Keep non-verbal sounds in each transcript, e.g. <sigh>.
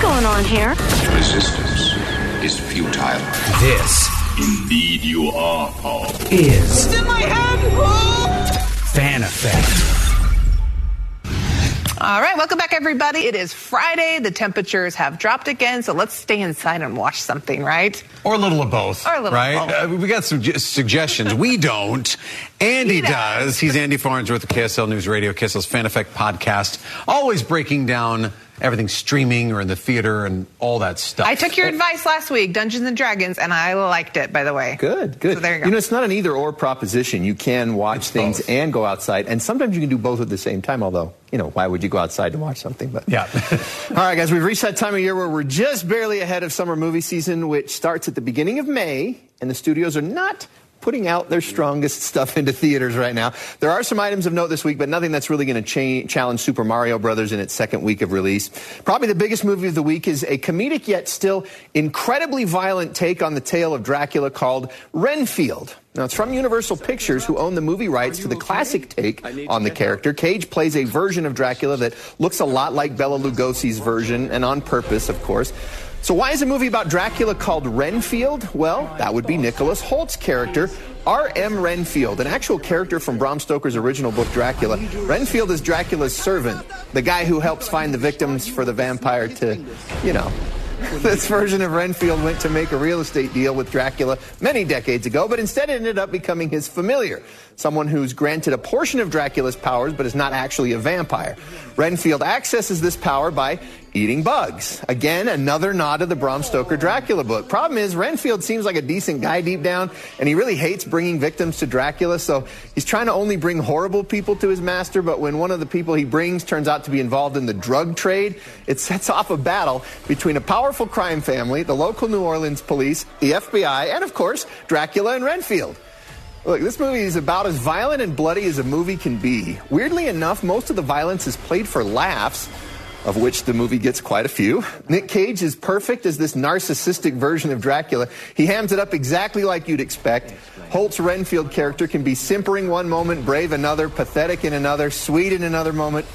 What's going on here? Resistance is futile. This Indeed, you are, Paul. is in my hand! Fan Effect. All right, welcome back, everybody. It is Friday. The temperatures have dropped again, so let's stay inside and watch something, right? Or a little of both. Or a little right? of both. Uh, we got some suggestions. we <laughs> don't. Andy He does. does. He's Andy Farnsworth of KSL News Radio, KSL's Fan Effect podcast, always breaking down everything streaming or in the theater and all that stuff. I took your oh. advice last week, Dungeons and Dragons, and I liked it, by the way. Good, good. So there you go. You know, it's not an either or proposition. You can watch It's things both. and go outside, and sometimes you can do both at the same time. Although, you know, why would you go outside to watch something? But Yeah. <laughs> All right, guys, we've reached that time of year where we're just barely ahead of summer movie season, which starts at the beginning of May, and the studios are not putting out their strongest stuff into theaters right now. There are some items of note this week, but nothing that's really going to cha- challenge Super Mario Brothers in its second week of release. Probably the biggest movie of the week is a comedic yet still incredibly violent take on the tale of Dracula called Renfield. Now, it's from Universal Pictures, who own the movie rights to the classic take on the character. Cage plays a version of Dracula that looks a lot like Bela Lugosi's version, and on purpose, of course. So, why is a movie about Dracula called Renfield? Well, that would be Nicholas Hoult's character, R.M. Renfield, an actual character from Bram Stoker's original book, Dracula. Renfield is Dracula's servant, the guy who helps find the victims for the vampire to, you know, <laughs> this version of Renfield went to make a real estate deal with Dracula many decades ago, but instead ended up becoming his familiar, someone who's granted a portion of Dracula's powers but is not actually a vampire. Renfield accesses this power by eating bugs. Again, another nod to the Bram Stoker Dracula book. Problem is, Renfield seems like a decent guy deep down, and he really hates bringing victims to Dracula, so he's trying to only bring horrible people to his master, but when one of the people he brings turns out to be involved in the drug trade, it sets off a battle between a powerful crime family, the local New Orleans police, the FBI, and of course, Dracula and Renfield. Look, this movie is about as violent and bloody as a movie can be. Weirdly enough, most of the violence is played for laughs, of which the movie gets quite a few. Nic Cage is perfect as this narcissistic version of Dracula. He hams it up exactly like you'd expect. Hoult's Renfield character can be simpering one moment, brave another, pathetic in another, sweet in another moment.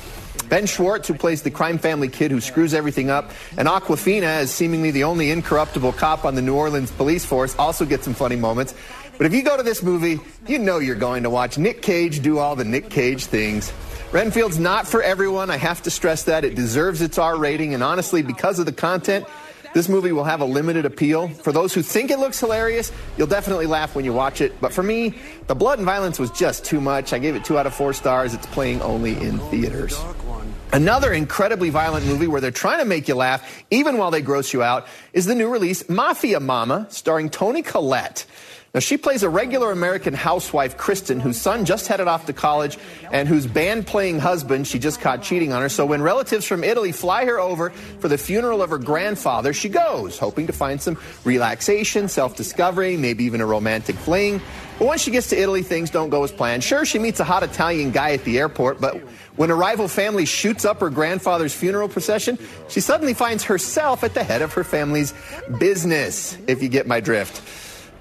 Ben Schwartz, who plays the crime family kid who screws everything up, and Awkwafina, as seemingly the only incorruptible cop on the New Orleans police force, also get some funny moments. But if you go to this movie, you know you're going to watch Nic Cage do all the Nic Cage things. Renfield's not for everyone. I have to stress that. It deserves its R rating, and honestly, because of the content, this movie will have a limited appeal. For those who think it looks hilarious, you'll definitely laugh when you watch it. But for me, the blood and violence was just too much. I gave it two out of four stars. It's playing only in theaters. Another incredibly violent movie where they're trying to make you laugh, even while they gross you out, is the new release Mafia Mamma, starring Toni Collette. Now, she plays a regular American housewife, Kristen, whose son just headed off to college and whose band playing husband she just caught cheating on her. So, when relatives from Italy fly her over for the funeral of her grandfather, she goes, hoping to find some relaxation, self discovery, maybe even a romantic fling. But once she gets to Italy, things don't go as planned. Sure, she meets a hot Italian guy at the airport, but when a rival family shoots up her grandfather's funeral procession, she suddenly finds herself at the head of her family's business, if you get my drift.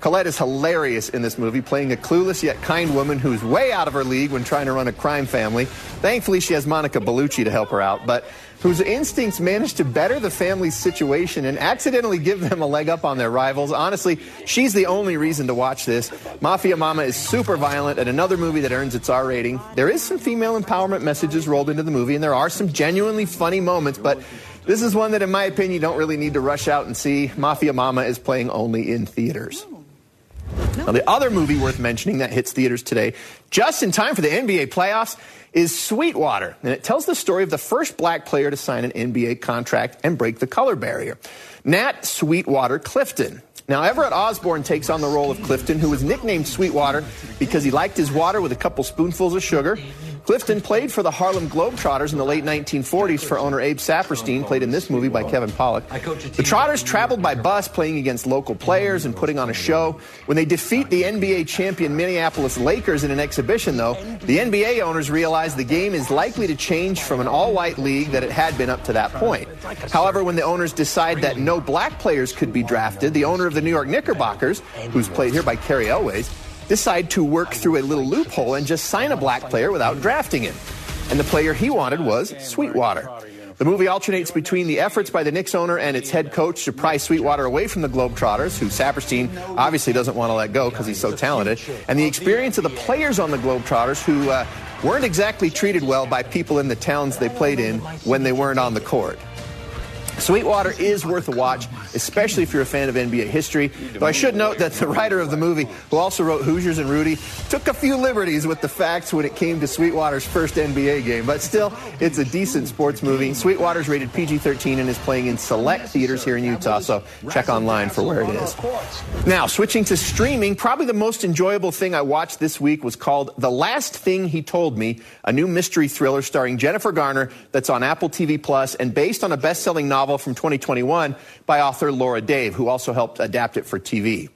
Collette is hilarious in this movie, playing a clueless yet kind woman who's way out of her league when trying to run a crime family. Thankfully, she has Monica Bellucci to help her out, but whose instincts manage to better the family's situation and accidentally give them a leg up on their rivals. Honestly, she's the only reason to watch this. Mafia Mamma is super violent and another movie that earns its R rating. There is some female empowerment messages rolled into the movie, and there are some genuinely funny moments, but this is one that, in my opinion, you don't really need to rush out and see. Mafia Mamma is playing only in theaters. Now, the other movie worth mentioning that hits theaters today, just in time for the NBA playoffs, is Sweetwater. And it tells the story of the first black player to sign an NBA contract and break the color barrier, Nat Sweetwater Clifton. Now, Everett Osborne takes on the role of Clifton, who was nicknamed Sweetwater because he liked his water with a couple spoonfuls of sugar. Clifton played for the Harlem Globetrotters in the late 1940s for owner Abe Saperstein, played in this movie by Kevin Pollak. The Trotters traveled by bus, playing against local players and putting on a show. When they defeat the NBA champion Minneapolis Lakers in an exhibition, though, the NBA owners realize the game is likely to change from an all-white league that it had been up to that point. However, when the owners decide that no black players could be drafted, the owner of the New York Knickerbockers, who's played here by Cary Elwes, decide to work through a little loophole and just sign a black player without drafting him. And the player he wanted was Sweetwater. The movie alternates between the efforts by the Knicks owner and its head coach to pry Sweetwater away from the Globetrotters, who Saperstein obviously doesn't want to let go because he's so talented, and the experience of the players on the Globetrotters who uh, weren't exactly treated well by people in the towns they played in when they weren't on the court. Sweetwater is worth a watch, especially if you're a fan of NBA history. Though I should note that the writer of the movie, who also wrote Hoosiers and Rudy, took a few liberties with the facts when it came to Sweetwater's first NBA game. But still, it's a decent sports movie. Sweetwater's rated PG 13 and is playing in select theaters here in Utah, so check online for where it is. Now, switching to streaming, probably the most enjoyable thing I watched this week was called The Last Thing He Told Me, a new mystery thriller starring Jennifer Garner that's on Apple TV Plus and based on a best selling novel novel from 2021 by author Laura Dave, who also helped adapt it for TV.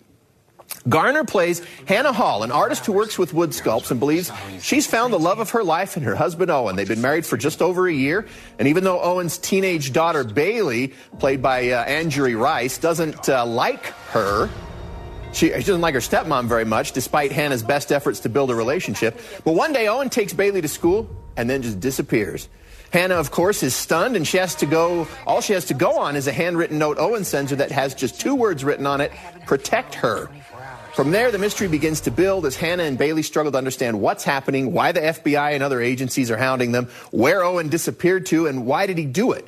Garner plays Hannah Hall, an artist who works with wood sculpts and believes she's found the love of her life in her husband Owen. They've been married for just over a year, and even though Owen's teenage daughter Bailey, played by uh, Angourie Rice, doesn't uh, like her, she, she, doesn't like her stepmom very much, despite Hannah's best efforts to build a relationship. But one day, Owen takes Bailey to school and then just disappears. Hannah, of course, is stunned and she has to go, all she has to go on is a handwritten note Owen sends her that has just two words written on it protect her. From there, the mystery begins to build as Hannah and Bailey struggle to understand what's happening, why the FBI and other agencies are hounding them, where Owen disappeared to, and why did he do it.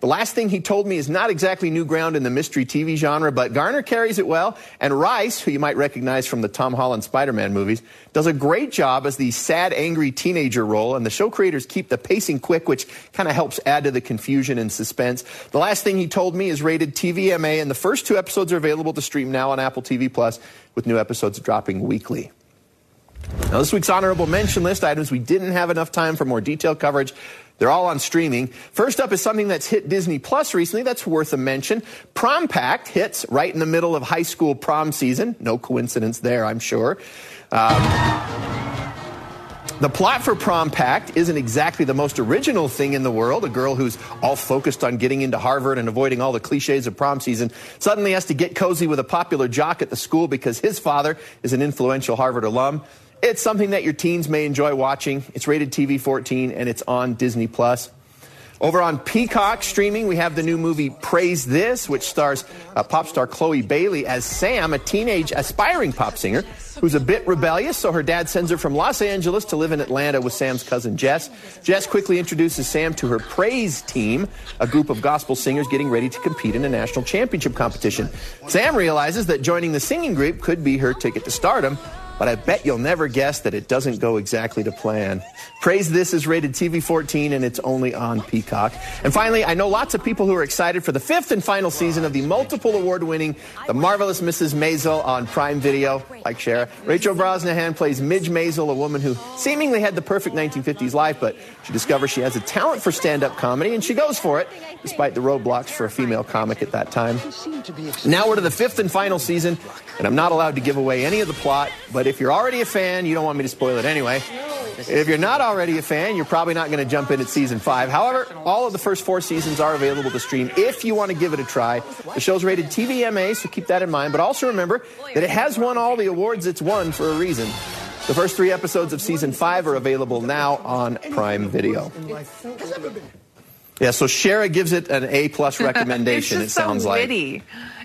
The last thing he told me is not exactly new ground in the mystery TV genre, but Garner carries it well, and Rice, who you might recognize from the Tom Holland Spider Man movies, does a great job as the sad, angry teenager role, and the show creators keep the pacing quick, which kind of helps add to the confusion and suspense. The last thing he told me is rated TVMA, and the first two episodes are available to stream now on Apple TV Plus, with new episodes dropping weekly. Now, this week's honorable mention list items we didn't have enough time for more detailed coverage. They're all on streaming. First up is something that's hit Disney Plus recently that's worth a mention. Prom Pact hits right in the middle of high school prom season. No coincidence there, I'm sure. Um, the plot for Prom Pact isn't exactly the most original thing in the world. A girl who's all focused on getting into Harvard and avoiding all the cliches of prom season suddenly has to get cozy with a popular jock at the school because his father is an influential Harvard alum. It's something that your teens may enjoy watching. It's rated TV 14 and it's on Disney Plus. Over on Peacock streaming, we have the new movie Praise This, which stars uh, pop star Chloe Bailey as Sam, a teenage aspiring pop singer who's a bit rebellious, so her dad sends her from Los Angeles to live in Atlanta with Sam's cousin Jess. Jess quickly introduces Sam to her Praise team, a group of gospel singers getting ready to compete in a national championship competition. Sam realizes that joining the singing group could be her ticket to stardom, but I bet you'll never guess that it doesn't go exactly to plan. Praise This is rated TV 14 and it's only on Peacock. And finally, I know lots of people who are excited for the fifth and final season of the multiple award winning The Marvelous Mrs. Maisel on Prime Video, like Shara. Rachel Brosnahan plays Midge Maisel, a woman who seemingly had the perfect 1950s life, but she discovers she has a talent for stand up comedy and she goes for it, despite the roadblocks for a female comic at that time. Now we're to the fifth and final season, and I'm not allowed to give away any of the plot, but if you're already a fan, you don't want me to spoil it anyway. If you're not already a fan, you're probably not going to jump in at season five. However, all of the first four seasons are available to stream if you want to give it a try. The show's rated TVMA, so keep that in mind. But also remember that it has won all the awards it's won for a reason. The first three episodes of season five are available now on Prime Video. Yeah, so Shara gives it an A plus <laughs> recommendation. it's it sounds so like.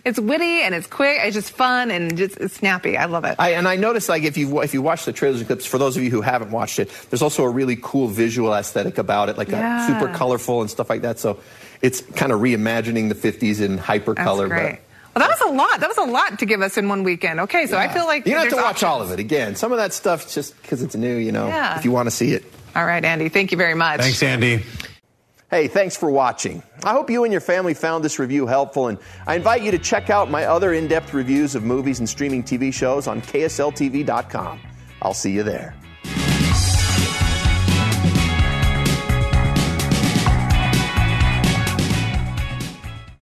Witty. It's witty and it's quick. It's just fun and just it's snappy. I love it. I, and I noticed, like, if you if you watch the trailers and clips, for those of you who haven't watched it, there's also a really cool visual aesthetic about it, like Yeah. a super colorful and stuff like that. So it's kind of reimagining the 50s in hyper That's color. great. Well, that was a lot. That was a lot to give us in one weekend. Okay, so I feel like you don't have to there's watch all of it again. Some of that stuff just because it's new, you know. Yeah. If you want to see it. All right, Andy. Thank you very much. Thanks, Andy. Hey, thanks for watching. I hope you and your family found this review helpful, and I invite you to check out my other in depth reviews of movies and streaming TV shows on KSLTV.com. I'll see you there.